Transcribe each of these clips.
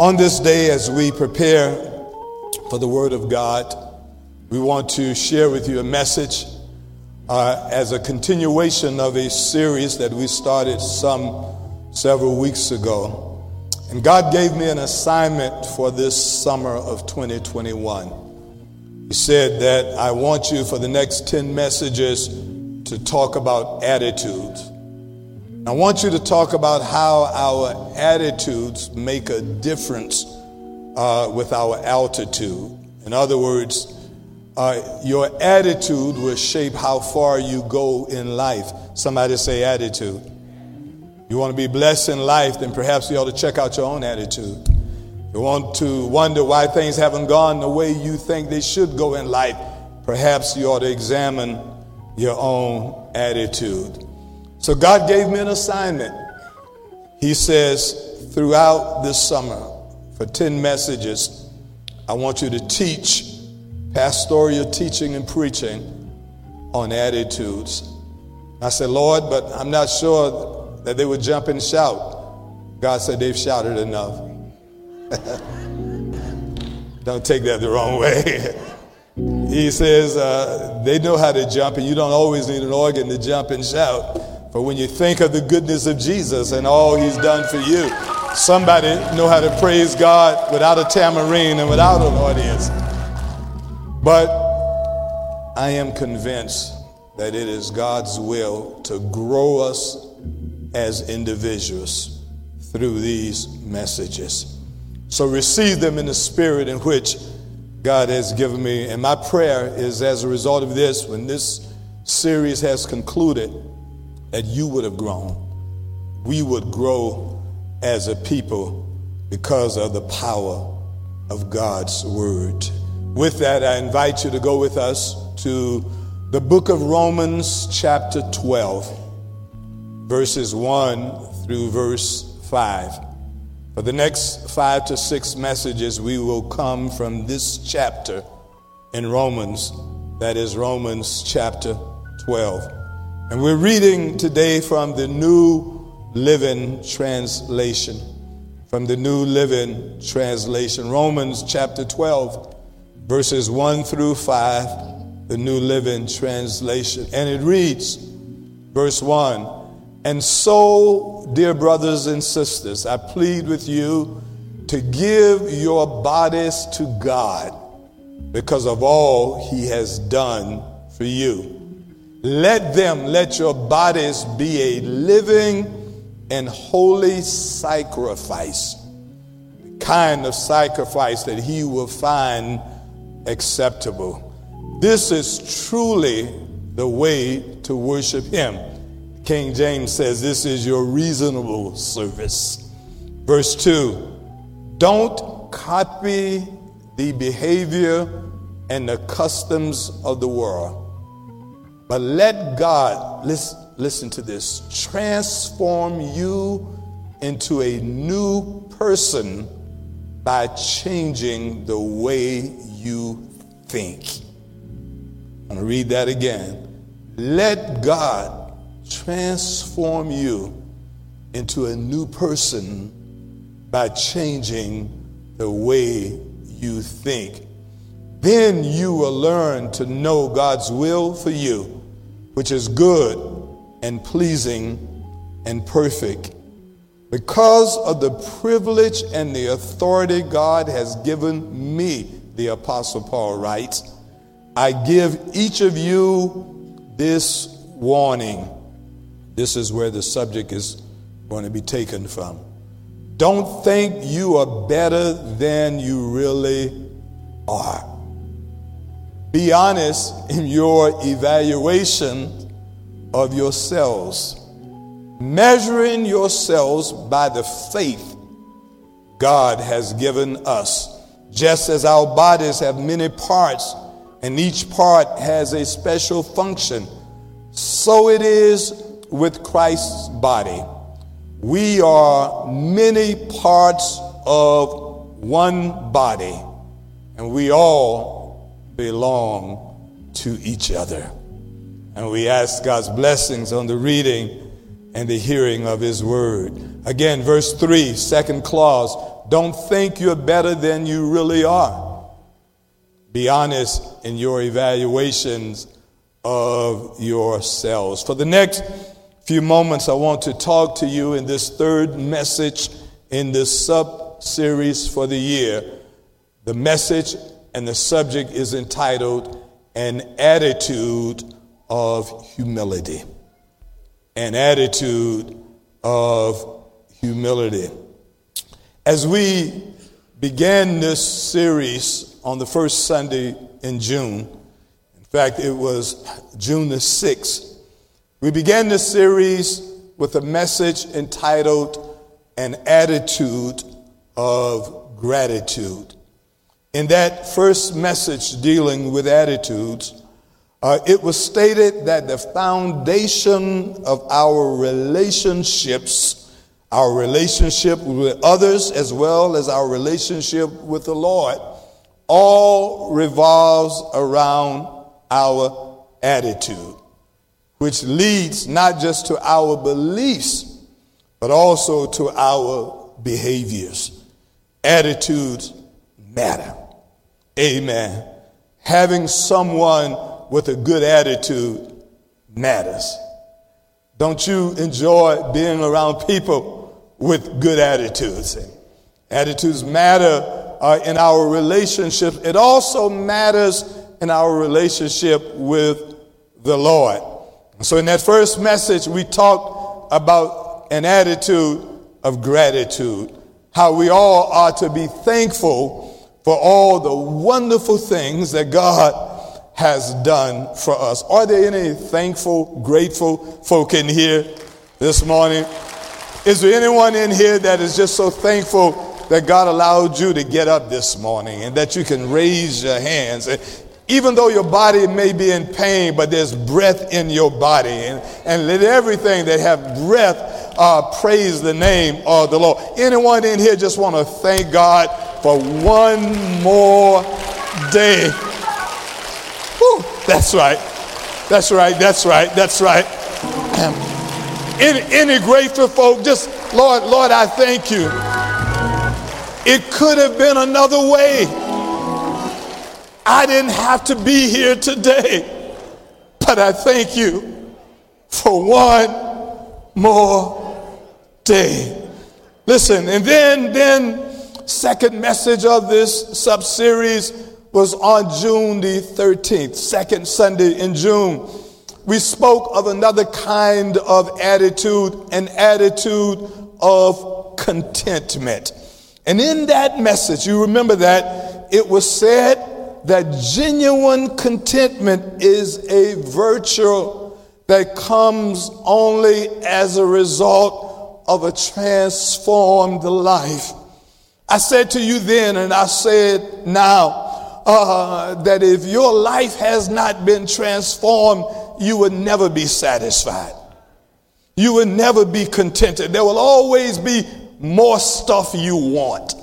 On this day, as we prepare for the Word of God, we want to share with you a message uh, as a continuation of a series that we started some several weeks ago. And God gave me an assignment for this summer of 2021. He said that I want you for the next 10 messages to talk about attitudes. I want you to talk about how our attitudes make a difference uh, with our altitude. In other words, uh, your attitude will shape how far you go in life. Somebody say attitude. You want to be blessed in life, then perhaps you ought to check out your own attitude. You want to wonder why things haven't gone the way you think they should go in life, perhaps you ought to examine your own attitude. So God gave me an assignment. He says, throughout this summer, for 10 messages, I want you to teach pastoral teaching and preaching on attitudes. I said, Lord, but I'm not sure that they would jump and shout. God said, they've shouted enough. don't take that the wrong way. he says, uh, they know how to jump, and you don't always need an organ to jump and shout. But when you think of the goodness of Jesus and all he's done for you, somebody know how to praise God without a tambourine and without an audience. But I am convinced that it is God's will to grow us as individuals through these messages. So receive them in the spirit in which God has given me. And my prayer is as a result of this, when this series has concluded, that you would have grown. We would grow as a people because of the power of God's word. With that, I invite you to go with us to the book of Romans, chapter 12, verses 1 through verse 5. For the next five to six messages, we will come from this chapter in Romans, that is Romans chapter 12. And we're reading today from the New Living Translation. From the New Living Translation. Romans chapter 12, verses 1 through 5, the New Living Translation. And it reads, verse 1 And so, dear brothers and sisters, I plead with you to give your bodies to God because of all he has done for you. Let them, let your bodies be a living and holy sacrifice, kind of sacrifice that he will find acceptable. This is truly the way to worship him. King James says this is your reasonable service. Verse 2 Don't copy the behavior and the customs of the world but let God, listen, listen to this, transform you into a new person by changing the way you think. I'm going to read that again. Let God transform you into a new person by changing the way you think. Then you will learn to know God's will for you which is good and pleasing and perfect. Because of the privilege and the authority God has given me, the Apostle Paul writes, I give each of you this warning. This is where the subject is going to be taken from. Don't think you are better than you really are. Be honest in your evaluation of yourselves, measuring yourselves by the faith God has given us. Just as our bodies have many parts and each part has a special function, so it is with Christ's body. We are many parts of one body, and we all belong to each other. And we ask God's blessings on the reading and the hearing of His word. Again, verse 3, second clause Don't think you're better than you really are. Be honest in your evaluations of yourselves. For the next few moments, I want to talk to you in this third message in this sub series for the year. The message and the subject is entitled An Attitude of Humility. An Attitude of Humility. As we began this series on the first Sunday in June, in fact, it was June the 6th, we began this series with a message entitled An Attitude of Gratitude. In that first message dealing with attitudes, uh, it was stated that the foundation of our relationships, our relationship with others as well as our relationship with the Lord, all revolves around our attitude, which leads not just to our beliefs, but also to our behaviors. Attitudes matter. Amen. Having someone with a good attitude matters. Don't you enjoy being around people with good attitudes? Attitudes matter uh, in our relationship. It also matters in our relationship with the Lord. So, in that first message, we talked about an attitude of gratitude, how we all are to be thankful for all the wonderful things that God has done for us. Are there any thankful, grateful folk in here this morning? Is there anyone in here that is just so thankful that God allowed you to get up this morning and that you can raise your hands? even though your body may be in pain, but there's breath in your body. And, and let everything that have breath uh, praise the name of the Lord. Anyone in here just want to thank God for one more day. Whew, that's right. That's right. That's right. That's right. Any, any grateful folk, just Lord, Lord, I thank you. It could have been another way. I didn't have to be here today, but I thank you for one more day. Listen, and then, then second message of this sub series was on June the 13th, second Sunday in June. We spoke of another kind of attitude, an attitude of contentment. And in that message, you remember that it was said that genuine contentment is a virtue that comes only as a result of a transformed life. I said to you then, and I said now, uh, that if your life has not been transformed, you would never be satisfied. You would never be contented. There will always be more stuff you want.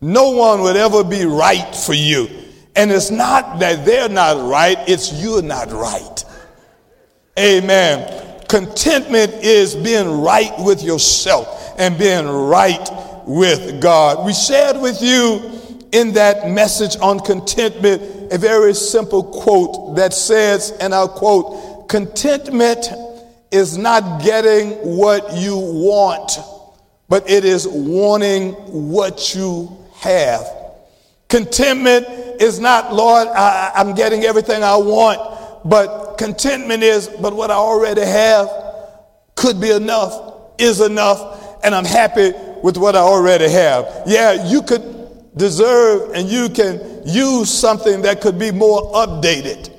No one would ever be right for you. And it's not that they're not right, it's you're not right. Amen. Contentment is being right with yourself and being right with God. We shared with you in that message on contentment a very simple quote that says, and I'll quote, contentment is not getting what you want, but it is wanting what you have. Contentment is not, Lord, I, am getting everything I want, but contentment is, but what I already have could be enough, is enough, and I'm happy with what I already have. Yeah, you could deserve and you can use something that could be more updated.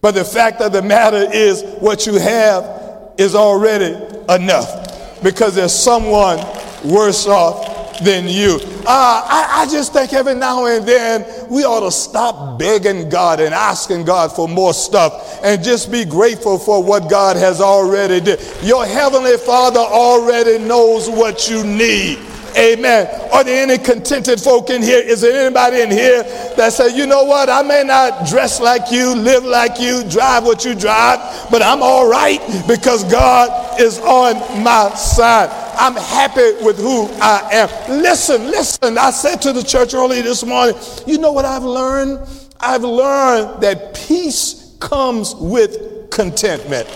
But the fact of the matter is, what you have is already enough because there's someone worse off than you. Uh, I, I just think every now and then we ought to stop begging God and asking God for more stuff and just be grateful for what God has already did. Your heavenly Father already knows what you need. Amen. Are there any contented folk in here? Is there anybody in here that say, you know what? I may not dress like you, live like you, drive what you drive, but I'm all right because God is on my side. I'm happy with who I am. Listen, listen. I said to the church early this morning, you know what I've learned? I've learned that peace comes with contentment.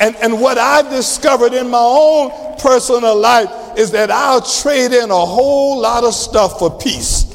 And, and what I've discovered in my own personal life is that I'll trade in a whole lot of stuff for peace.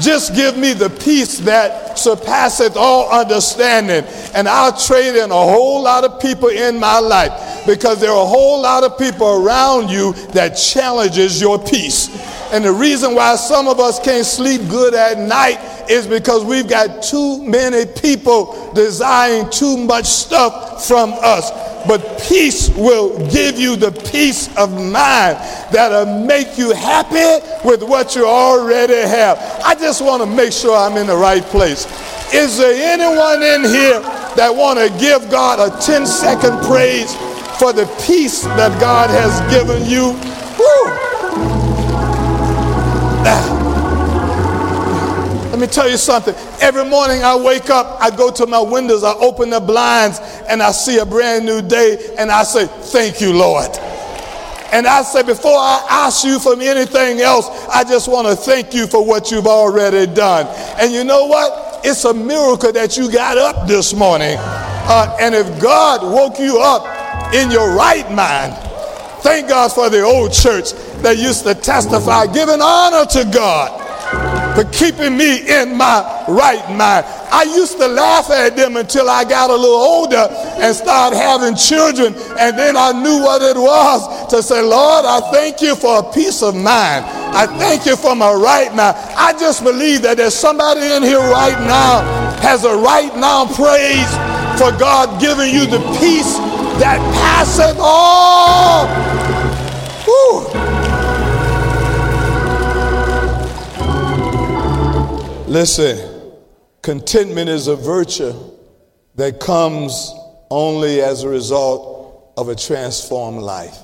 Just give me the peace that surpasseth all understanding, and I'll trade in a whole lot of people in my life because there are a whole lot of people around you that challenges your peace. And the reason why some of us can't sleep good at night is because we've got too many people desiring too much stuff from us. But peace will give you the peace of mind that'll make you happy with what you already have. I just want to make sure I'm in the right place. Is there anyone in here that want to give God a 10 second praise for the peace that God has given you? Woo! Let me tell you something. Every morning I wake up, I go to my windows, I open the blinds, and I see a brand new day, and I say, Thank you, Lord. And I say, before I ask you for anything else, I just want to thank you for what you've already done. And you know what? It's a miracle that you got up this morning. Uh, and if God woke you up in your right mind, thank God for the old church that used to testify, giving honor to God for keeping me in my right mind. I used to laugh at them until I got a little older and started having children, and then I knew what it was to say, Lord, I thank you for a peace of mind. I thank you for my right mind. I just believe that there's somebody in here right now has a right now praise for God giving you the peace that passeth all. Whew. Listen, contentment is a virtue that comes only as a result of a transformed life.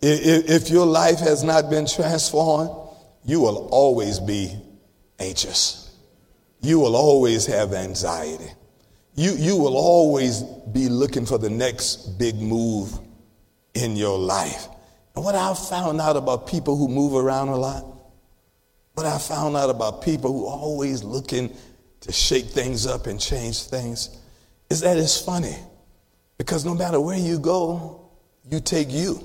If your life has not been transformed, you will always be anxious. You will always have anxiety. You, you will always be looking for the next big move in your life. And what I've found out about people who move around a lot, what I found out about people who are always looking to shake things up and change things is that it's funny because no matter where you go, you take you.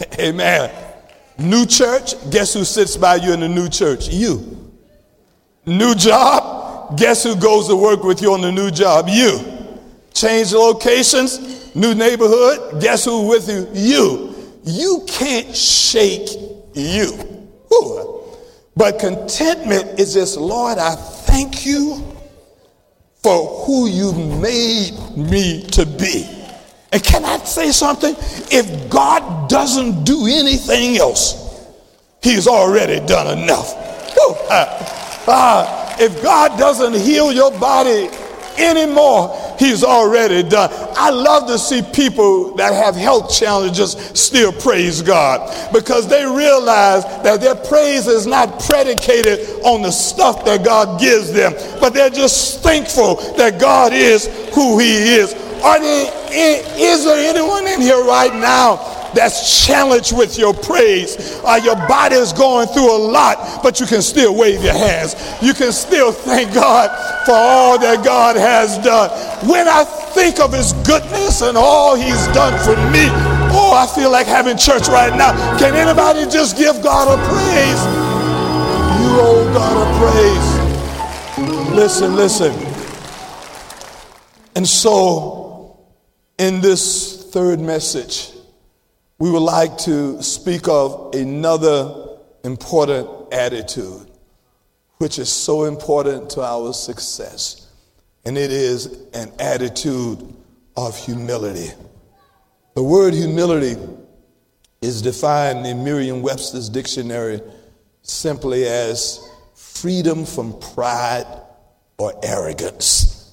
Amen. New church, guess who sits by you in the new church? You. New job, guess who goes to work with you on the new job? You. Change locations, new neighborhood, guess who with you? You. You can't shake you. But contentment is this, Lord, I thank you for who you made me to be. And can I say something? If God doesn't do anything else, He's already done enough. Uh, uh, if God doesn't heal your body anymore, he's already done. I love to see people that have health challenges still praise God because they realize that their praise is not predicated on the stuff that God gives them, but they're just thankful that God is who he is. Are there, is there anyone in here right now that's challenged with your praise. Uh, your body is going through a lot, but you can still wave your hands. You can still thank God for all that God has done. When I think of his goodness and all he's done for me, oh, I feel like having church right now. Can anybody just give God a praise? You owe God a praise. Listen, listen. And so, in this third message, we would like to speak of another important attitude, which is so important to our success, and it is an attitude of humility. The word humility is defined in Merriam Webster's dictionary simply as freedom from pride or arrogance.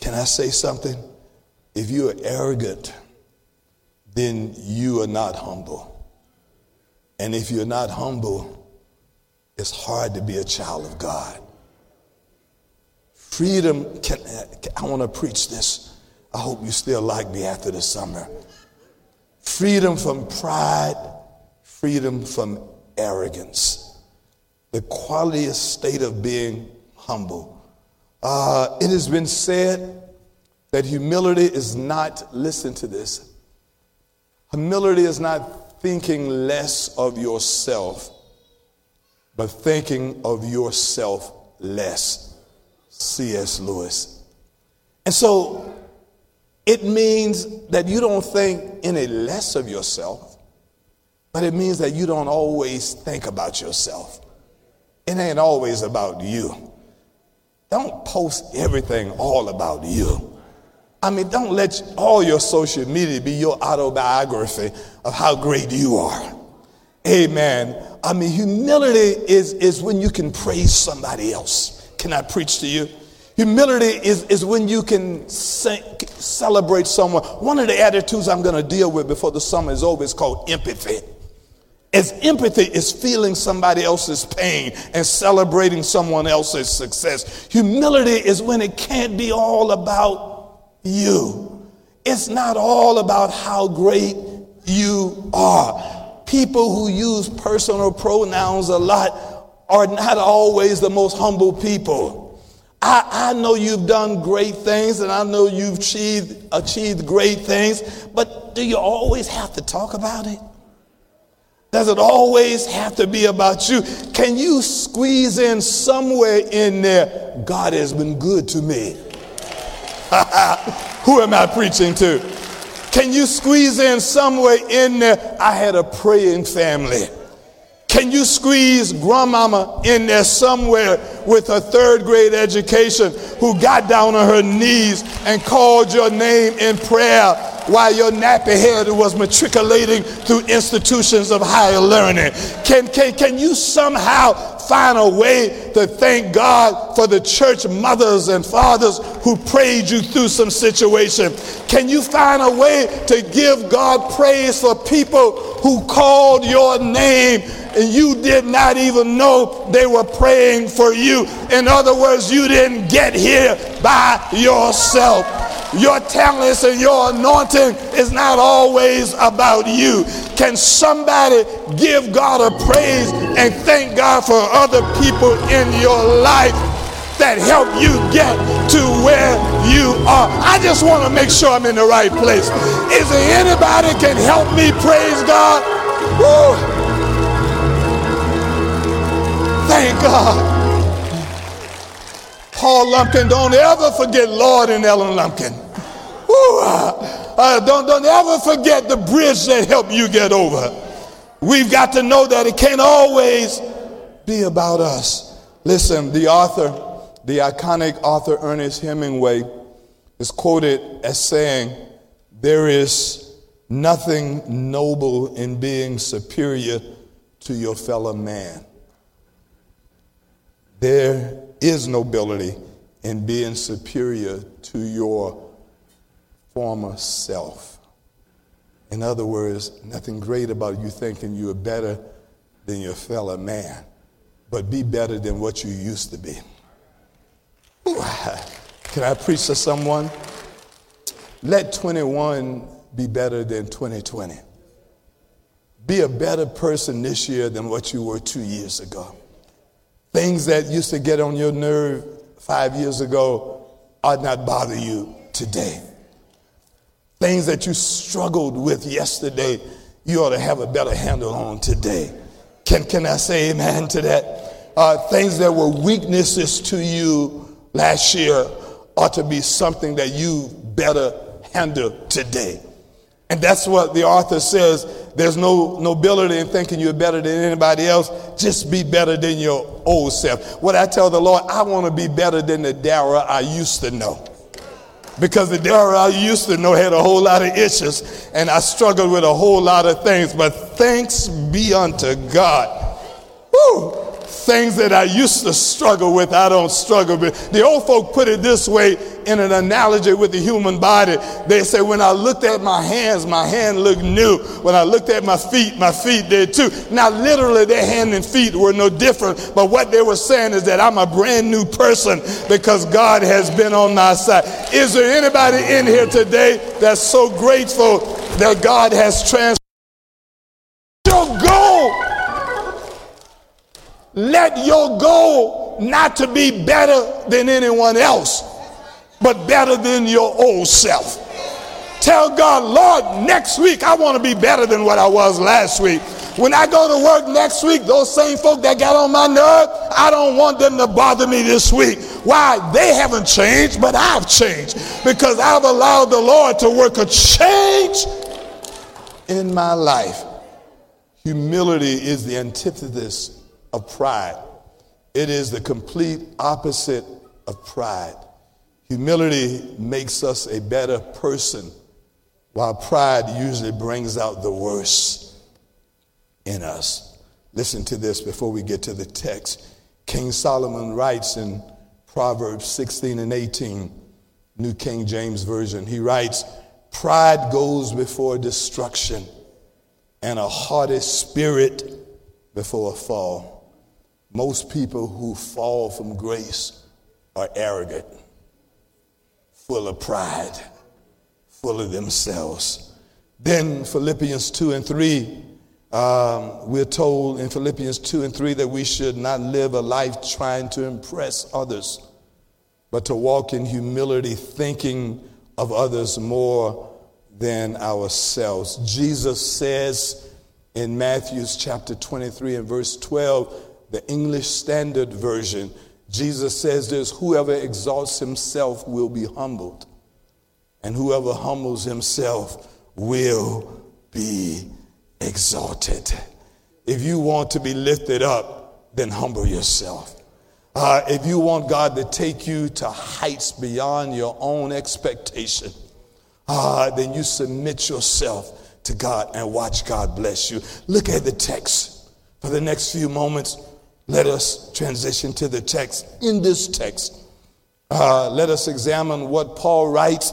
Can I say something? If you are arrogant, then you are not humble. And if you're not humble, it's hard to be a child of God. Freedom, can, I want to preach this. I hope you still like me after the summer. Freedom from pride, freedom from arrogance. The quality of state of being humble. Uh, it has been said that humility is not, listen to this, humility is not thinking less of yourself, but thinking of yourself less. C.S. Lewis. And so it means that you don't think any less of yourself, but it means that you don't always think about yourself. It ain't always about you. Don't post everything all about you. I mean, don't let all your social media be your autobiography of how great you are. Amen. I mean, humility is, is when you can praise somebody else. Can I preach to you? Humility is, is when you can celebrate someone. One of the attitudes I'm going to deal with before the summer is over is called empathy. As empathy is feeling somebody else's pain and celebrating someone else's success. Humility is when it can't be all about you. It's not all about how great you are. People who use personal pronouns a lot are not always the most humble people. I, I know you've done great things and I know you've achieved, achieved great things, but do you always have to talk about it? Does it always have to be about you? Can you squeeze in somewhere in there, God has been good to me? Who am I preaching to? Can you squeeze in somewhere in there, I had a praying family? Can you squeeze grandmama in there somewhere with a third grade education who got down on her knees and called your name in prayer while your nappy head was matriculating through institutions of higher learning? Can, can, can you somehow find a way to thank God for the church mothers and fathers who prayed you through some situation? Can you find a way to give God praise for people who called your name and you did not even know they were praying for you. In other words, you didn't get here by yourself. Your talents and your anointing is not always about you. Can somebody give God a praise and thank God for other people in your life that help you get to where you are? I just want to make sure I'm in the right place. Is there anybody can help me praise God? Woo. Thank God. Paul Lumpkin, don't ever forget Lord and Ellen Lumpkin. Ooh, uh, uh, don't, don't ever forget the bridge that helped you get over. We've got to know that it can't always be about us. Listen, the author, the iconic author Ernest Hemingway, is quoted as saying, There is nothing noble in being superior to your fellow man. There is nobility in being superior to your former self. In other words, nothing great about you thinking you're better than your fellow man, but be better than what you used to be. Can I preach to someone? Let 21 be better than 2020. Be a better person this year than what you were two years ago. Things that used to get on your nerve five years ago ought not bother you today. Things that you struggled with yesterday, you ought to have a better handle on today. Can, can I say amen to that? Uh, things that were weaknesses to you last year ought to be something that you better handle today. And that's what the author says. There's no nobility in thinking you're better than anybody else. Just be better than your old self. What I tell the Lord, I want to be better than the Dara I used to know. Because the Dara I used to know had a whole lot of issues and I struggled with a whole lot of things. But thanks be unto God. Woo! Things that I used to struggle with, I don't struggle with. The old folk put it this way in an analogy with the human body. They say, when I looked at my hands, my hand looked new. When I looked at my feet, my feet did too. Now, literally, their hand and feet were no different. But what they were saying is that I'm a brand new person because God has been on my side. Is there anybody in here today that's so grateful that God has transformed? Let your goal not to be better than anyone else, but better than your old self. Tell God, Lord, next week I want to be better than what I was last week. When I go to work next week, those same folk that got on my nerve, I don't want them to bother me this week. Why? They haven't changed, but I've changed because I've allowed the Lord to work a change in my life. Humility is the antithesis of pride, it is the complete opposite of pride. Humility makes us a better person, while pride usually brings out the worst in us. Listen to this before we get to the text. King Solomon writes in Proverbs 16 and 18, New King James Version, he writes, Pride goes before destruction, and a haughty spirit before a fall. Most people who fall from grace are arrogant, full of pride, full of themselves. Then Philippians 2 and 3 um, we're told in Philippians 2 and 3 that we should not live a life trying to impress others, but to walk in humility, thinking of others more than ourselves. Jesus says in Matthew's chapter 23 and verse 12, the English Standard Version, Jesus says this whoever exalts himself will be humbled, and whoever humbles himself will be exalted. If you want to be lifted up, then humble yourself. Uh, if you want God to take you to heights beyond your own expectation, uh, then you submit yourself to God and watch God bless you. Look at the text. For the next few moments, let us transition to the text. In this text, uh, let us examine what Paul writes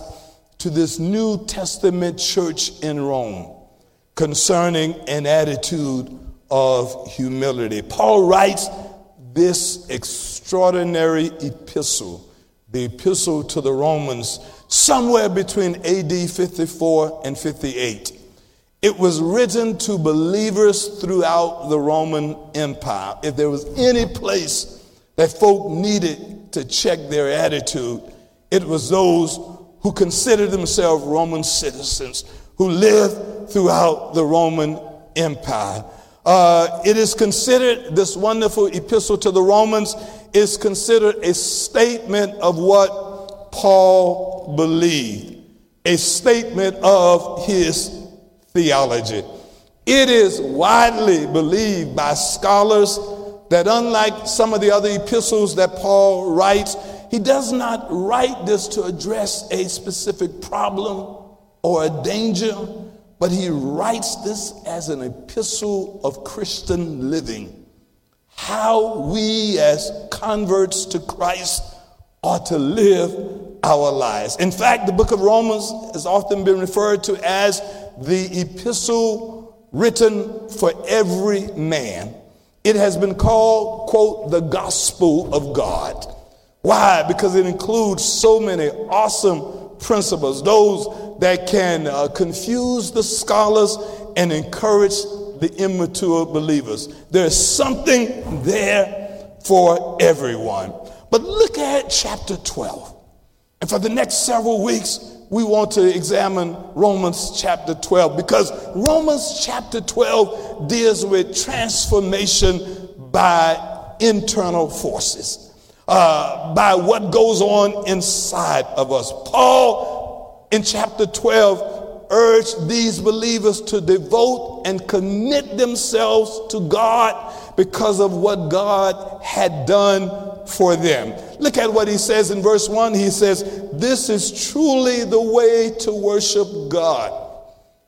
to this New Testament church in Rome concerning an attitude of humility. Paul writes this extraordinary epistle, the epistle to the Romans, somewhere between AD 54 and 58. It was written to believers throughout the Roman Empire. If there was any place that folk needed to check their attitude, it was those who considered themselves Roman citizens, who lived throughout the Roman Empire. Uh, it is considered, this wonderful epistle to the Romans is considered a statement of what Paul believed, a statement of his theology. It is widely believed by scholars that unlike some of the other epistles that Paul writes, he does not write this to address a specific problem or a danger, but he writes this as an epistle of Christian living. How we as converts to Christ ought to live our lives. In fact, the book of Romans has often been referred to as the epistle written for every man. It has been called, quote, the gospel of God. Why? Because it includes so many awesome principles, those that can uh, confuse the scholars and encourage the immature believers. There's something there for everyone. But look at chapter 12. And for the next several weeks, we want to examine Romans chapter 12 because Romans chapter 12 deals with transformation by internal forces uh, by what goes on inside of us. Paul, in chapter 12, urged these believers to devote and commit themselves to God because of what God had done for them. Look at what he says in verse 1. He says, This is truly the way to worship God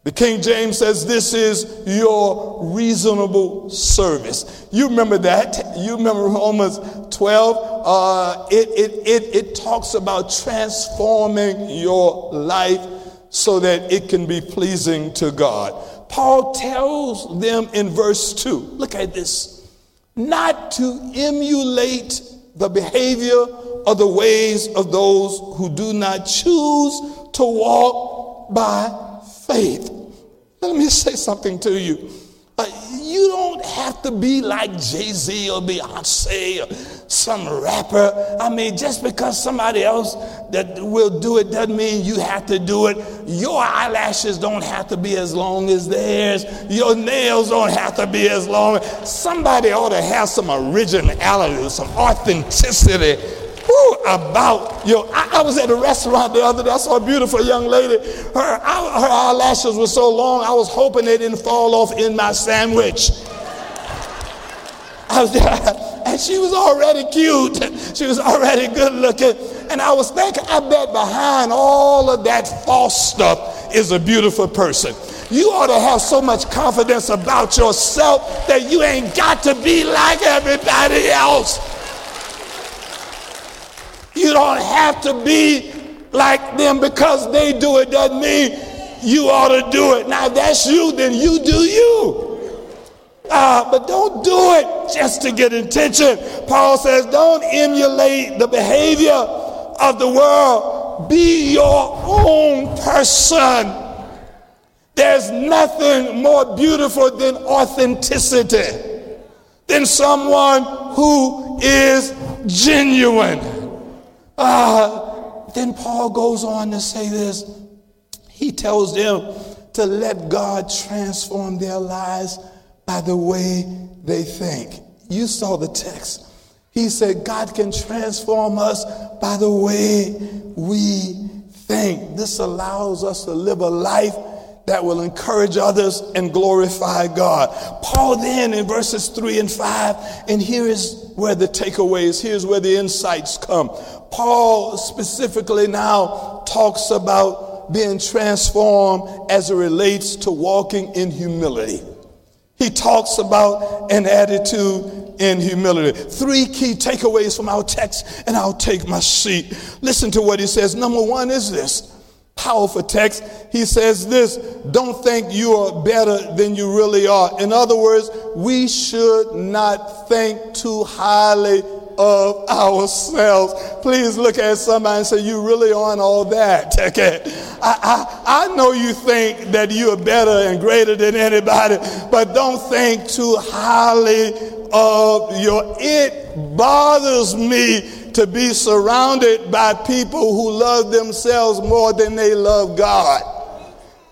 The King James says this is your reasonable service. You remember that. You remember Romans 12. Uh, it, it, it, it talks about transforming your life so that it can be pleasing to God. Paul tells them in verse 2, look at this, not to emulate the behavior or the ways of those who do not choose to walk by faith. Let me say something to you. Uh, you don't have to be like Jay Z or Beyonce or some rapper. I mean, just because somebody else that will do it doesn't mean you have to do it. Your eyelashes don't have to be as long as theirs. Your nails don't have to be as long. Somebody ought to have some originality, some authenticity about your. I, I, was at a restaurant the other day. I saw a beautiful young lady. Her, her eyelashes were so long, I was hoping they didn't fall off in my sandwich. I was there, and she was already cute. She was already good looking. And I was thinking, I bet behind all of that false stuff is a beautiful person. You ought to have so much confidence about yourself that you ain't got to be like everybody else. You don't have to be like them because they do it doesn't mean you ought to do it. Now, if that's you, then you do you. Uh, but don't do it just to get attention. Paul says, don't emulate the behavior of the world. Be your own person. There's nothing more beautiful than authenticity, than someone who is genuine. Uh, then Paul goes on to say this. He tells them to let God transform their lives by the way they think. You saw the text. He said, God can transform us by the way we think. This allows us to live a life that will encourage others and glorify God. Paul then in verses 3 and 5, and here is where the takeaways, here's where the insights come. Paul specifically now talks about being transformed as it relates to walking in humility. He talks about an attitude in humility. Three key takeaways from our text, and I'll take my seat. Listen to what he says. Number one is this powerful text. He says this don't think you are better than you really are. In other words, we should not think too highly of ourselves. Please look at somebody and say, You really aren't all that. Okay. I, I, I know you think that you are better and greater than anybody, but don't think too highly of your. It bothers me to be surrounded by people who love themselves more than they love God.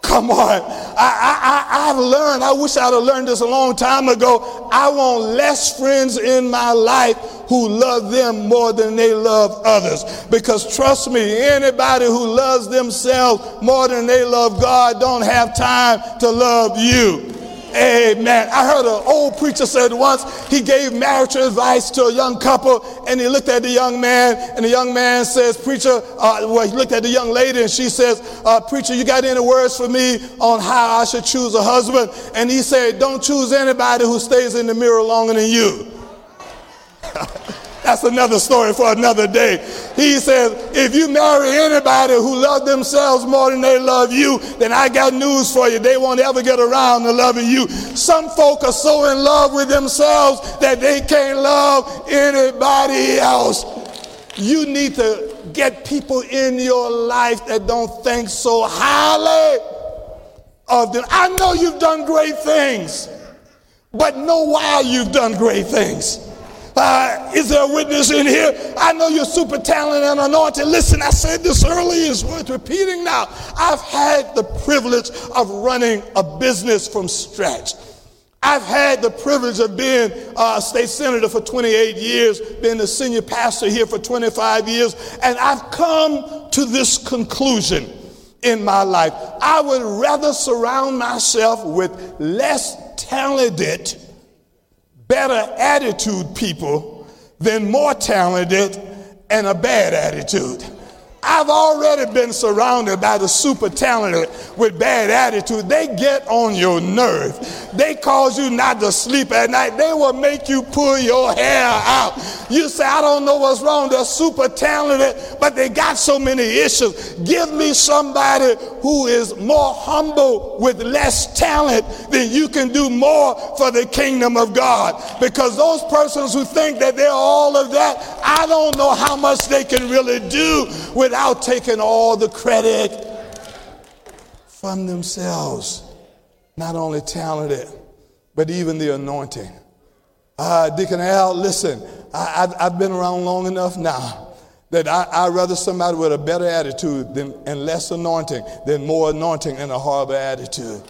Come on. I, I, I've learned, I wish I'd have learned this a long time ago. I want less friends in my life who love them more than they love others. Because trust me, anybody who loves themselves more than they love God don't have time to love you. Amen. I heard an old preacher said once he gave marriage advice to a young couple and he looked at the young man and the young man says, Preacher, uh, well, he looked at the young lady and she says, uh, Preacher, you got any words for me on how I should choose a husband? And he said, Don't choose anybody who stays in the mirror longer than you. That's another story for another day. He says, if you marry anybody who loves themselves more than they love you, then I got news for you. They won't ever get around to loving you. Some folk are so in love with themselves that they can't love anybody else. You need to get people in your life that don't think so highly of them. I know you've done great things, but know why you've done great things. Uh, is there a witness in here? I know you're super talented and anointed. Listen, I said this earlier, it's worth repeating now. I've had the privilege of running a business from scratch. I've had the privilege of being a state senator for 28 years, being the senior pastor here for 25 years, and I've come to this conclusion in my life. I would rather surround myself with less talented better attitude people than more talented and a bad attitude. I've already been surrounded by the super talented with bad attitude. They get on your nerve. They cause you not to sleep at night. They will make you pull your hair out. You say, I don't know what's wrong. They're super talented, but they got so many issues. Give me somebody who is more humble with less talent than you can do more for the kingdom of God. Because those persons who think that they're all of that, I don't know how much they can really do without taking all the credit from themselves. Not only talented, but even the anointing. Uh, Deacon Al, listen, I, have been around long enough now that I, would rather somebody with a better attitude than, and less anointing than more anointing and a horrible attitude.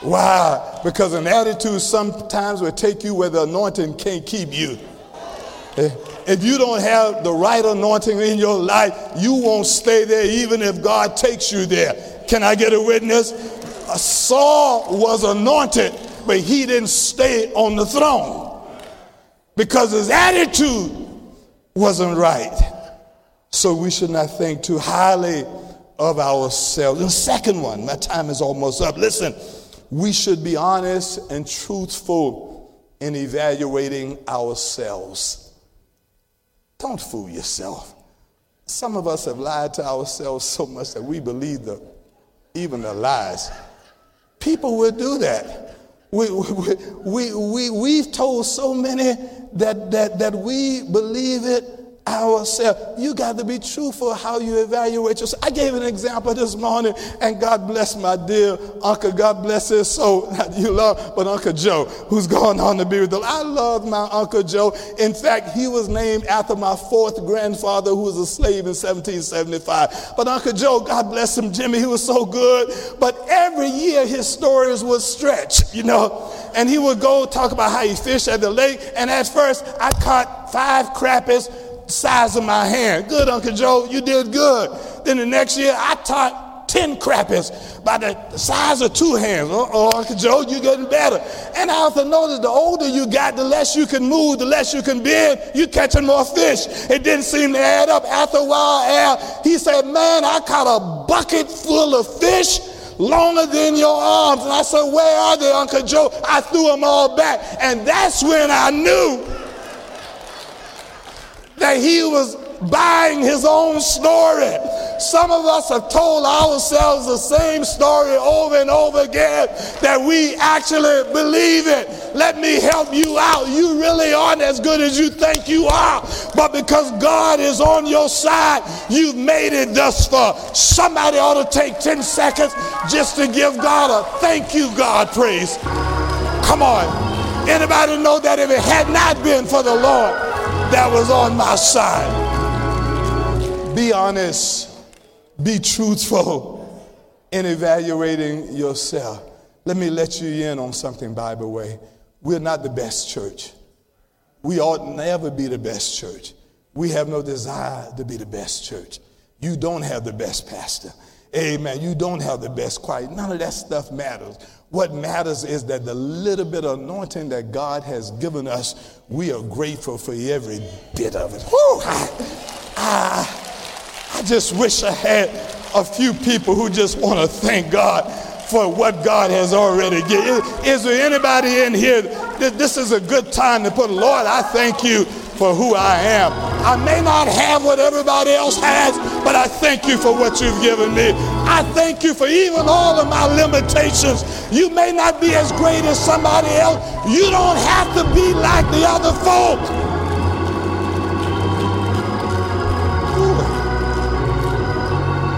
Why? Because an attitude sometimes will take you where the anointing can't keep you. If you don't have the right anointing in your life, you won't stay there even if God takes you there. Can I get a witness? Uh, Saul was anointed, but he didn't stay on the throne because his attitude wasn't right. So we should not think too highly of ourselves. The second one, my time is almost up. Listen, we should be honest and truthful in evaluating ourselves. Don't fool yourself. Some of us have lied to ourselves so much that we believe the, even the lies. People will do that. We, we, we, we, we've told so many that, that, that we believe it ourselves. You got to be truthful how you evaluate yourself. I gave an example this morning, and God bless my dear uncle. God bless his soul. Not you love, but Uncle Joe, who's going on to be with the I love my Uncle Joe. In fact, he was named after my fourth grandfather, who was a slave in 1775. But Uncle Joe, God bless him, Jimmy, he was so good. But every year his stories would stretch, you know. And he would go talk about how he fished at the lake. And at first, I caught five crappies size of my hand. Good, Uncle Joe, you did good. Then the next year, I taught 10 crappies by the size of two hands. Oh, Uncle Joe, you're getting better. And I also noticed the older you got, the less you can move, the less you can bend, you're catching more fish. It didn't seem to add up. After a while, Al, he said, man, I caught a bucket full of fish longer than your arms. And I said, where are they, Uncle Joe? I threw them all back. And that's when I knew that he was buying his own story. Some of us have told ourselves the same story over and over again that we actually believe it. Let me help you out. You really aren't as good as you think you are, but because God is on your side, you've made it thus far. Somebody ought to take 10 seconds just to give God a thank you, God praise. Come on. Anybody know that if it had not been for the Lord, that was on my side. Be honest, be truthful in evaluating yourself. Let me let you in on something, by the way. We're not the best church. We ought never be the best church. We have no desire to be the best church. You don't have the best pastor. Amen. You don't have the best quiet. None of that stuff matters. What matters is that the little bit of anointing that God has given us, we are grateful for every bit of it. Whew, I, I, I just wish I had a few people who just want to thank God for what God has already given. Is there anybody in here that this is a good time to put, Lord, I thank you for who I am. I may not have what everybody else has, but I thank you for what you've given me. I thank you for even all of my limitations. You may not be as great as somebody else. You don't have to be like the other folk.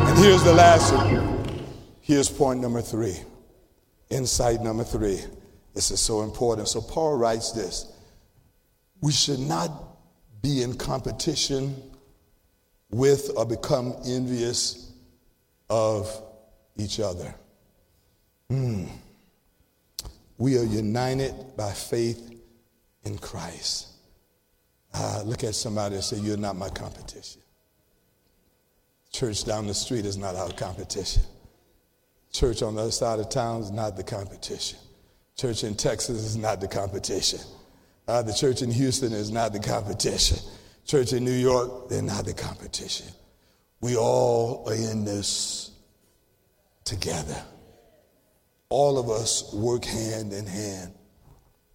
And here's the last one. Here's point number three. Insight number three. This is so important. So Paul writes this. We should not be in competition with or become envious of each other. Mm. We are united by faith in Christ. Uh, look at somebody and say, You're not my competition. Church down the street is not our competition. Church on the other side of town is not the competition. Church in Texas is not the competition. Uh, the church in Houston is not the competition. Church in New York, they're not the competition. We all are in this together. All of us work hand in hand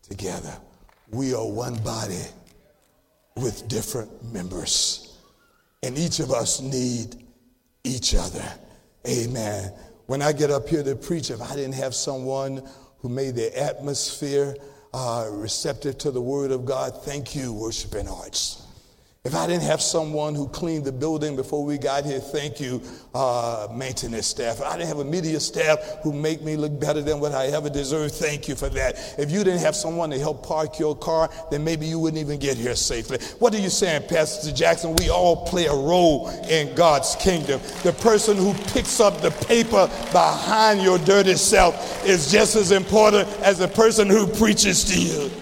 together. We are one body with different members. And each of us need each other. Amen. When I get up here to preach, if I didn't have someone who made the atmosphere uh, receptive to the word of God, thank you, worshiping arts. If I didn't have someone who cleaned the building before we got here, thank you, uh, maintenance staff. If I didn't have a media staff who make me look better than what I ever deserve, thank you for that. If you didn't have someone to help park your car, then maybe you wouldn't even get here safely. What are you saying, Pastor Jackson? We all play a role in God's kingdom. The person who picks up the paper behind your dirty self is just as important as the person who preaches to you.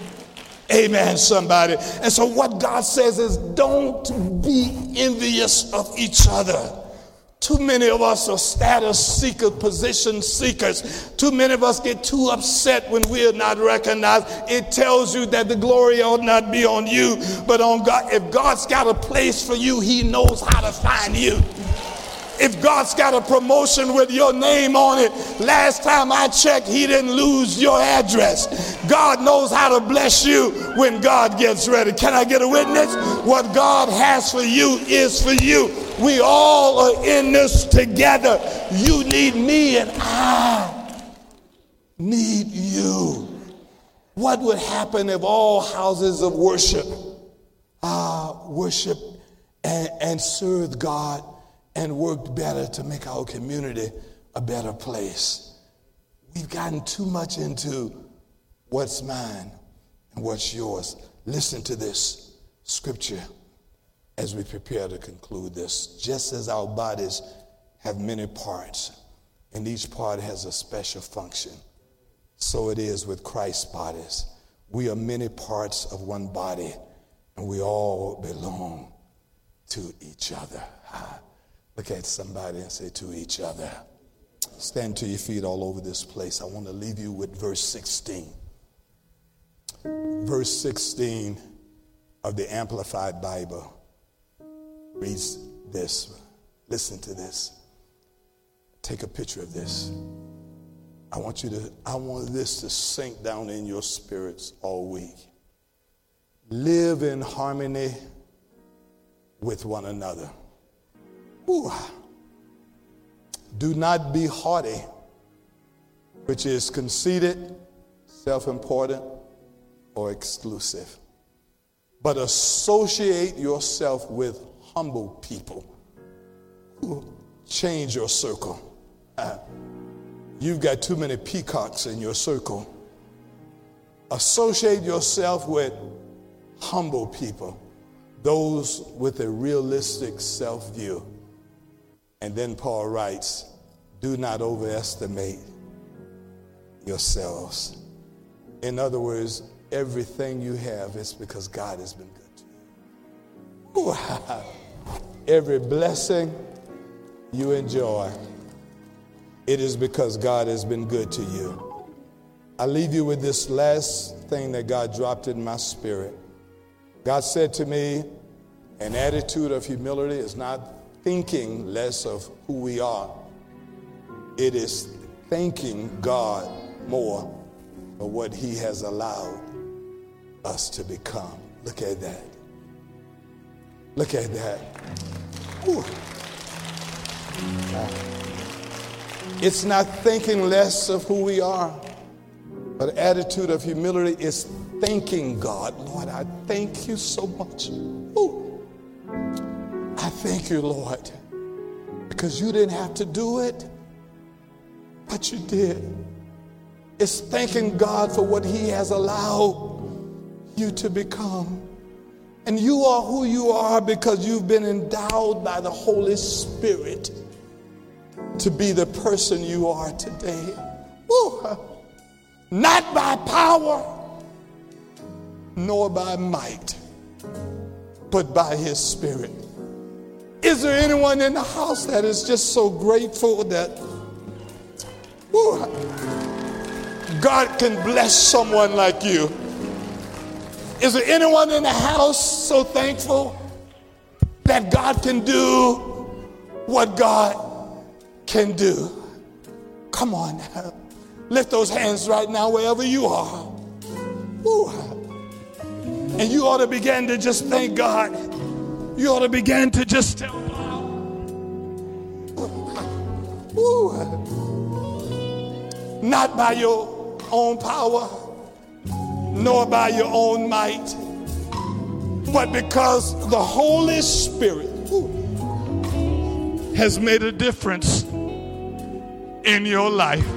Amen, somebody. And so, what God says is don't be envious of each other. Too many of us are status seekers, position seekers. Too many of us get too upset when we are not recognized. It tells you that the glory ought not be on you, but on God. If God's got a place for you, He knows how to find you. If God's got a promotion with your name on it, last time I checked, He didn't lose your address. God knows how to bless you when God gets ready. Can I get a witness? What God has for you is for you. We all are in this together. You need me, and I need you. What would happen if all houses of worship uh, worship and, and served God and worked better to make our community a better place. We've gotten too much into what's mine and what's yours. Listen to this scripture as we prepare to conclude this. Just as our bodies have many parts, and each part has a special function, so it is with Christ's bodies. We are many parts of one body, and we all belong to each other. Look at somebody and say to each other. Stand to your feet all over this place. I want to leave you with verse 16. Verse 16 of the Amplified Bible reads this. Listen to this. Take a picture of this. I want you to, I want this to sink down in your spirits all week. Live in harmony with one another. Do not be haughty, which is conceited, self important, or exclusive, but associate yourself with humble people. Ooh. Change your circle. Uh, you've got too many peacocks in your circle. Associate yourself with humble people, those with a realistic self view and then Paul writes, do not overestimate yourselves. In other words, everything you have is because God has been good to you. Every blessing you enjoy, it is because God has been good to you. I leave you with this last thing that God dropped in my spirit. God said to me, an attitude of humility is not thinking less of who we are. It is thanking God more for what He has allowed us to become. Look at that. Look at that. Ooh. It's not thinking less of who we are, but attitude of humility is thanking God. Lord, I thank you so much. Ooh. Thank you, Lord, because you didn't have to do it, but you did. It's thanking God for what He has allowed you to become. And you are who you are because you've been endowed by the Holy Spirit to be the person you are today. Woo. Not by power, nor by might, but by His Spirit. Is there anyone in the house that is just so grateful that whew, God can bless someone like you? Is there anyone in the house so thankful that God can do what God can do. Come on now. Lift those hands right now wherever you are. Woo. And you ought to begin to just thank God. You ought to begin to just tell God. Not by your own power, nor by your own might, but because the Holy Spirit has made a difference in your life.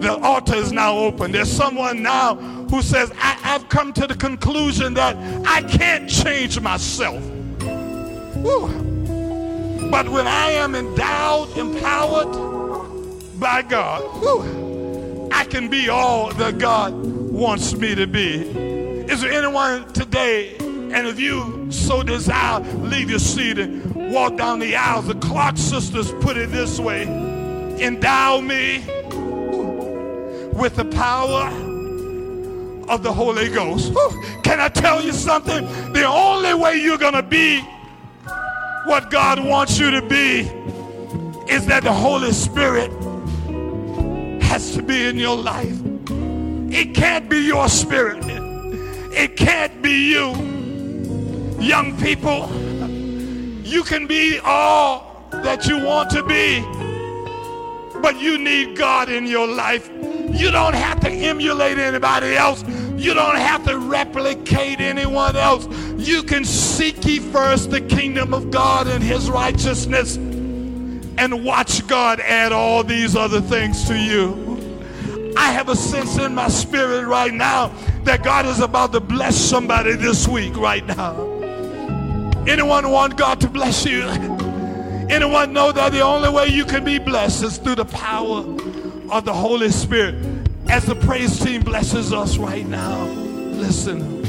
The altar is now open. There's someone now who says, I, have come to the conclusion that I can't change myself. But when I am endowed, empowered by God, I can be all that God wants me to be. Is there anyone today, and if you so desire, leave your seat and walk down the aisles? The Clark sisters put it this way Endow me with the power of the Holy Ghost. Can I tell you something? The only way you're going to be what God wants you to be is that the Holy Spirit has to be in your life. It can't be your spirit. It can't be you. Young people, you can be all that you want to be, but you need God in your life. You don't have to emulate anybody else. You don't have to replicate anyone else. You can seek ye first the kingdom of God and his righteousness and watch God add all these other things to you. I have a sense in my spirit right now that God is about to bless somebody this week, right now. Anyone want God to bless you? Anyone know that the only way you can be blessed is through the power of the Holy Spirit? As the praise team blesses us right now, listen.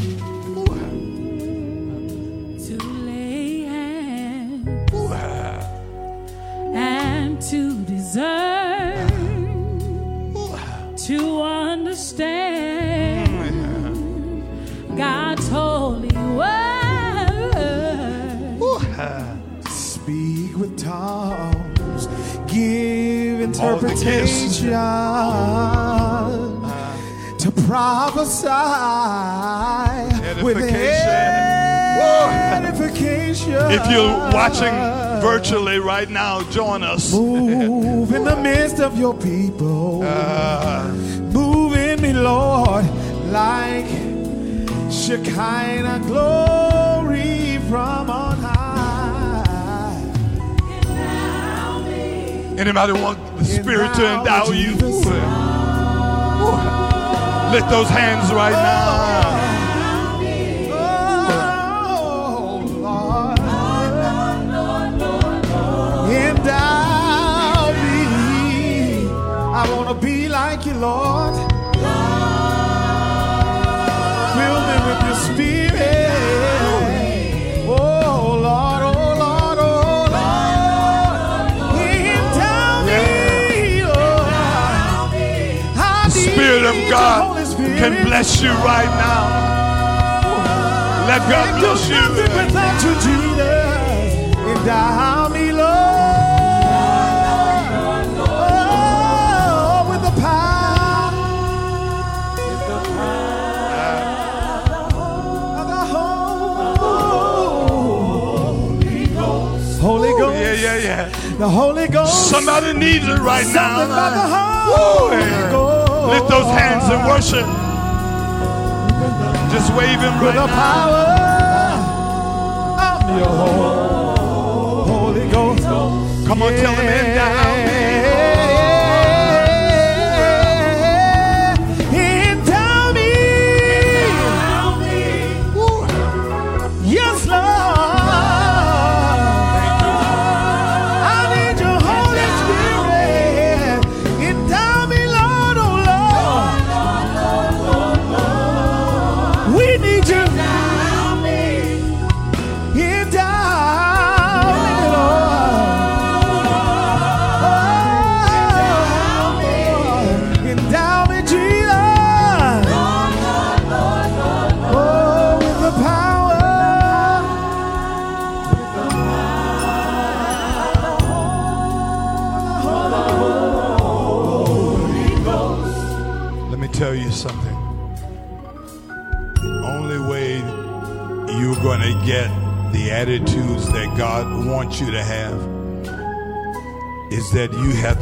To lay hands and to deserve, to understand mm-hmm. God's holy word. Tongues, give interpretation, uh-huh. to prophesy with edification. If you're watching virtually right now, join us. Move in the midst of your people. Uh-huh. Move in me, Lord, like Shekinah glory from on high. Anybody want the Spirit to endow you? Lift those hands right now. Oh. Endow me. I want to be like you, Lord. God can bless you right now. Let God bless you. without you, Jesus. Endow me, Lord. Oh, with the power. of the Holy Ghost. Holy Ghost. Yeah, yeah, yeah. The Holy Ghost. Somebody needs it right Something about the now. Holy. Ghost. Lift those hands and worship. Just wave him With right the power of your Holy Ghost. Come on, tell him endow me.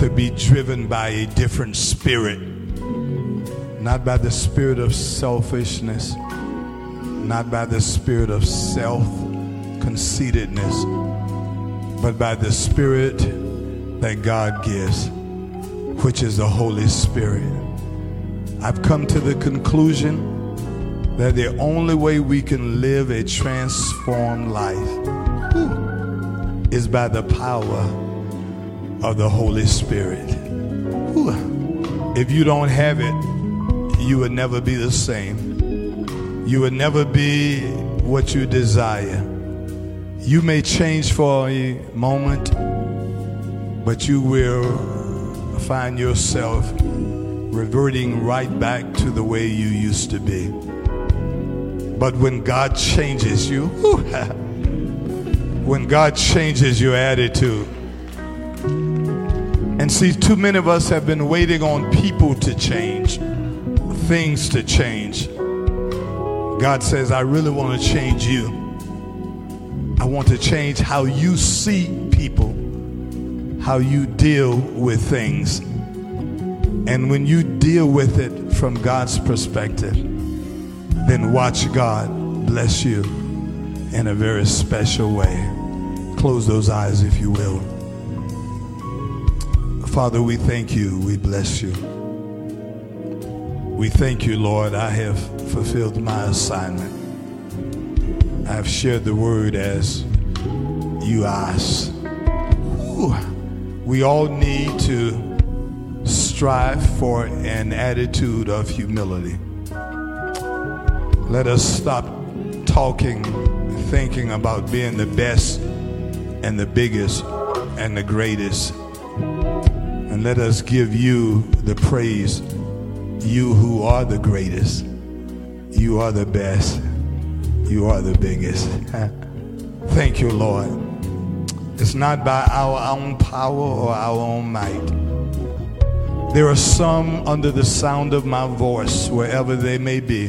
To be driven by a different spirit. Not by the spirit of selfishness, not by the spirit of self conceitedness, but by the spirit that God gives, which is the Holy Spirit. I've come to the conclusion that the only way we can live a transformed life is by the power of the Holy Spirit. If you don't have it, you would never be the same. You would never be what you desire. You may change for a moment, but you will find yourself reverting right back to the way you used to be. But when God changes you, when God changes your attitude, and see, too many of us have been waiting on people to change, things to change. God says, I really want to change you. I want to change how you see people, how you deal with things. And when you deal with it from God's perspective, then watch God bless you in a very special way. Close those eyes if you will. Father, we thank you. We bless you. We thank you, Lord. I have fulfilled my assignment. I have shared the word as you asked. Ooh. We all need to strive for an attitude of humility. Let us stop talking, thinking about being the best and the biggest and the greatest. And let us give you the praise, you who are the greatest, you are the best, you are the biggest. Thank you, Lord. It's not by our own power or our own might. There are some under the sound of my voice, wherever they may be,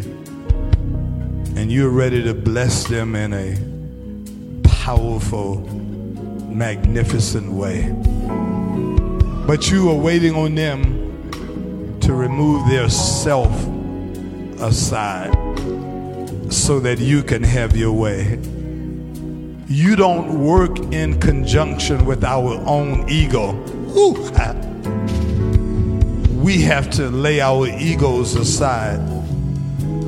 and you're ready to bless them in a powerful, magnificent way. But you are waiting on them to remove their self aside so that you can have your way. You don't work in conjunction with our own ego. Ooh. We have to lay our egos aside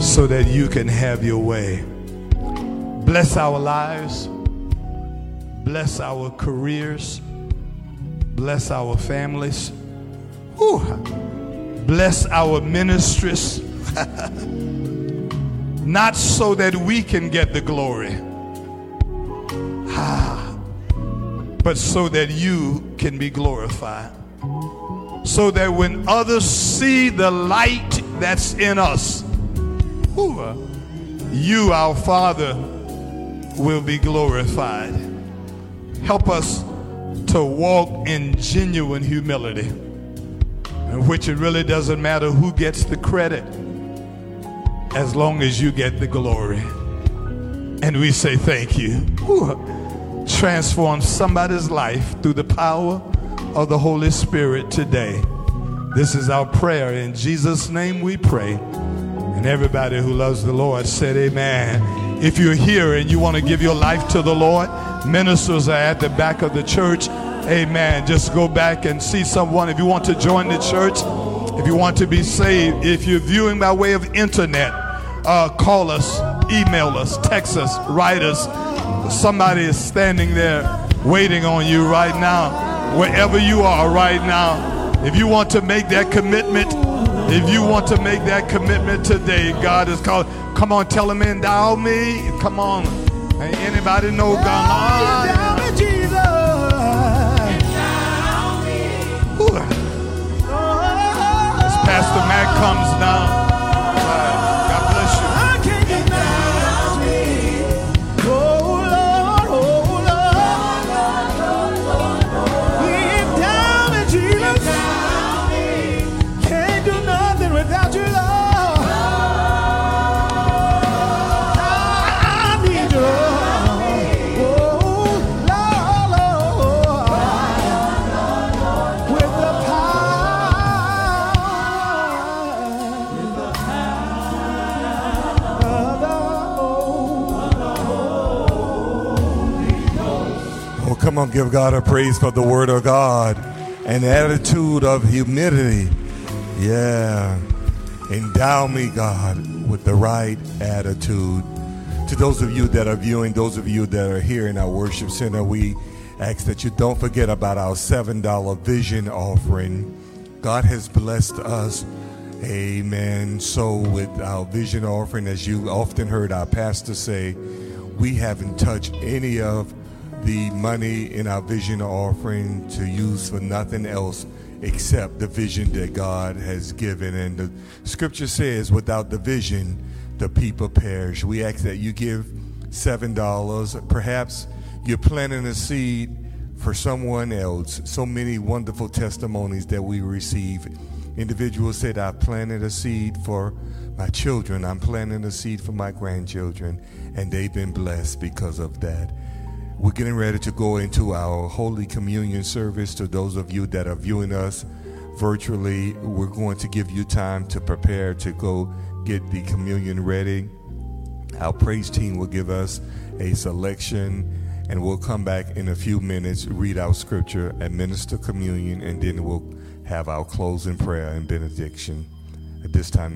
so that you can have your way. Bless our lives, bless our careers, bless our families, Ooh. bless our ministries. Not so that we can get the glory, ah, but so that you can be glorified. So that when others see the light that's in us, ooh, you, our Father, will be glorified. Help us to walk in genuine humility, in which it really doesn't matter who gets the credit as long as you get the glory. And we say thank you. Ooh, transform somebody's life through the power of the Holy Spirit today. This is our prayer. In Jesus' name we pray. And everybody who loves the Lord said, Amen. If you're here and you want to give your life to the Lord, ministers are at the back of the church. Amen. Just go back and see someone. If you want to join the church, if you want to be saved, if you're viewing by way of internet, uh, call us, email us, text us, write us. Somebody is standing there waiting on you right now, wherever you are right now. If you want to make that commitment, if you want to make that commitment today, God is calling. Come on, tell him, endow me. Come on. Ain't anybody know God? Give God a praise for the word of God. An attitude of humility. Yeah. Endow me, God, with the right attitude. To those of you that are viewing, those of you that are here in our worship center, we ask that you don't forget about our $7 vision offering. God has blessed us. Amen. So, with our vision offering, as you often heard our pastor say, we haven't touched any of the money in our vision offering to use for nothing else except the vision that God has given. And the scripture says, without the vision, the people perish. We ask that you give $7. Perhaps you're planting a seed for someone else. So many wonderful testimonies that we receive. Individuals said, I've planted a seed for my children. I'm planting a seed for my grandchildren. And they've been blessed because of that. We're getting ready to go into our Holy Communion service. To those of you that are viewing us virtually, we're going to give you time to prepare to go get the communion ready. Our praise team will give us a selection, and we'll come back in a few minutes, read our scripture, administer communion, and then we'll have our closing prayer and benediction. At this time,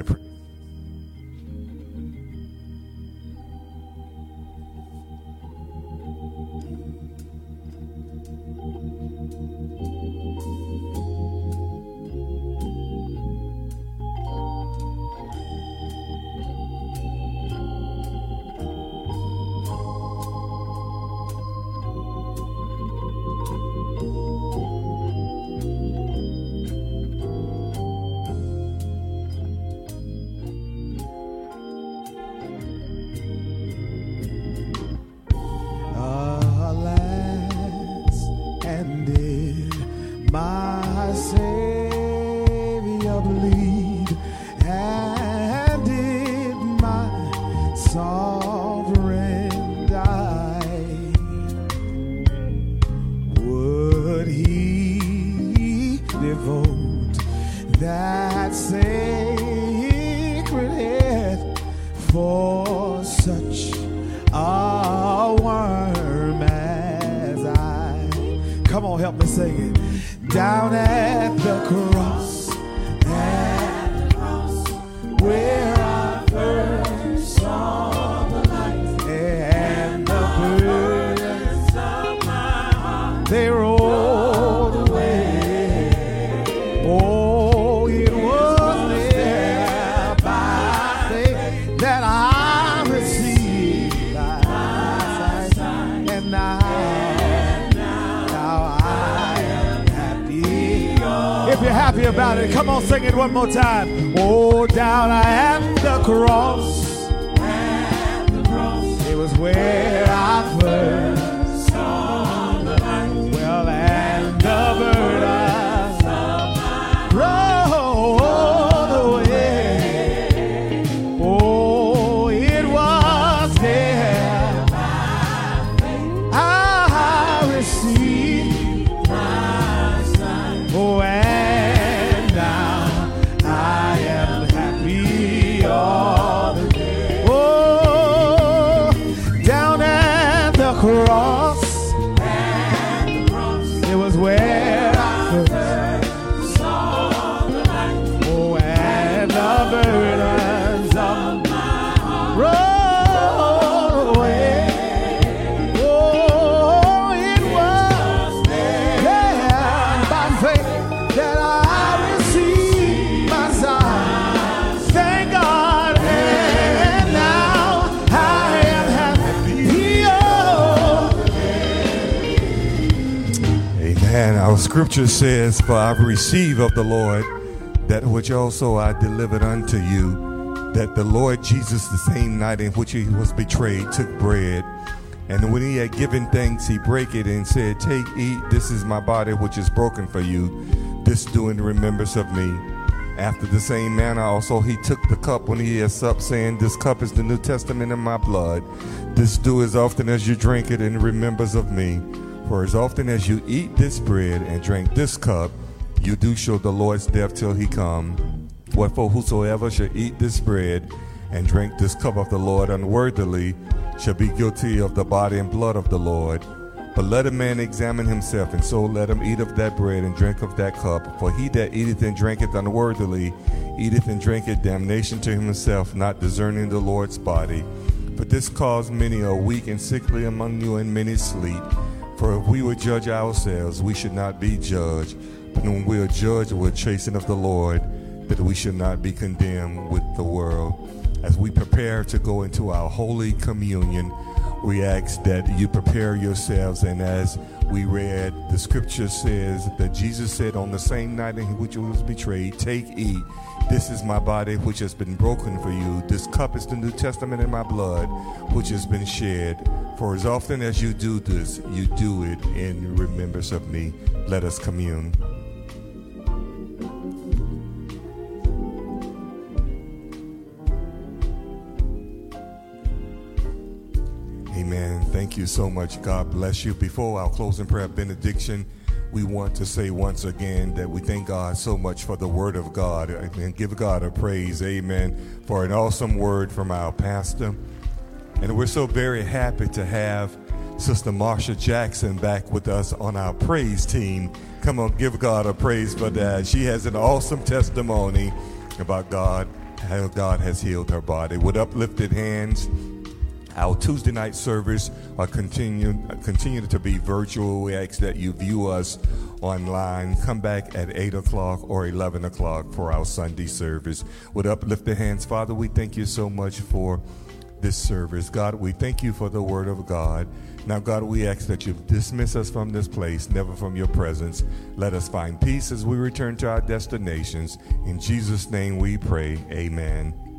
to it one more time. Oh, down at the cross. It was where I first scripture says, For I've received of the Lord that which also I delivered unto you, that the Lord Jesus, the same night in which he was betrayed, took bread. And when he had given thanks, he brake it and said, Take, eat, this is my body which is broken for you. This do in remembrance of me. After the same manner also he took the cup when he had supped, saying, This cup is the New Testament in my blood. This do as often as you drink it in remembrance of me. For as often as you eat this bread and drink this cup, you do show the Lord's death till he come. Wherefore whosoever shall eat this bread and drink this cup of the Lord unworthily shall be guilty of the body and blood of the Lord. But let a man examine himself, and so let him eat of that bread and drink of that cup. For he that eateth and drinketh unworthily eateth and drinketh damnation to himself, not discerning the Lord's body. But this cause many are weak and sickly among you, and many sleep. For if we would judge ourselves, we should not be judged. But when we are judged, we're chastened of the Lord, that we should not be condemned with the world. As we prepare to go into our holy communion, we ask that you prepare yourselves. And as we read, the scripture says that Jesus said on the same night in which he was betrayed, Take, eat. This is my body which has been broken for you. This cup is the New Testament in my blood which has been shed. For as often as you do this, you do it in remembrance of me. Let us commune. Amen. Thank you so much. God bless you. Before our closing prayer benediction, we want to say once again that we thank God so much for the word of God and give God a praise. Amen. For an awesome word from our pastor. And we're so very happy to have Sister Marsha Jackson back with us on our praise team. Come on, give God a praise for that. She has an awesome testimony about God, how God has healed her body. With uplifted hands, our Tuesday night service are continue, continue to be virtual. We ask that you view us online. Come back at 8 o'clock or 11 o'clock for our Sunday service. With uplifted hands, Father, we thank you so much for this service. God, we thank you for the word of God. Now, God, we ask that you dismiss us from this place, never from your presence. Let us find peace as we return to our destinations. In Jesus' name we pray. Amen.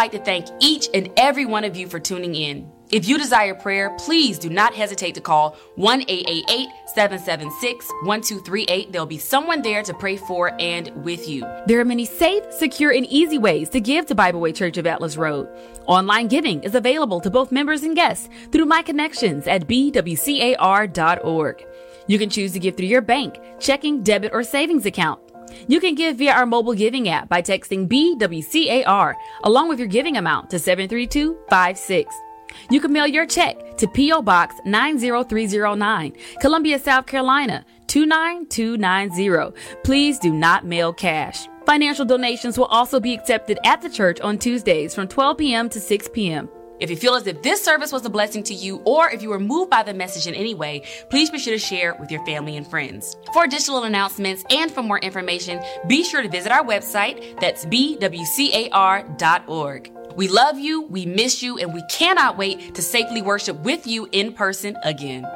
Like to thank each and every one of you for tuning in. If you desire prayer, please do not hesitate to call 1 888 776 1238. There'll be someone there to pray for and with you. There are many safe, secure, and easy ways to give to Bible Way Church of Atlas Road. Online giving is available to both members and guests through my connections at bwcar.org. You can choose to give through your bank, checking, debit, or savings account. You can give via our mobile giving app by texting BWCAR along with your giving amount to 73256. You can mail your check to P.O. Box 90309, Columbia, South Carolina 29290. Please do not mail cash. Financial donations will also be accepted at the church on Tuesdays from 12 p.m. to 6 p.m. If you feel as if this service was a blessing to you, or if you were moved by the message in any way, please be sure to share with your family and friends. For additional announcements and for more information, be sure to visit our website. That's bwcar.org. We love you, we miss you, and we cannot wait to safely worship with you in person again.